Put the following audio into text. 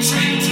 train.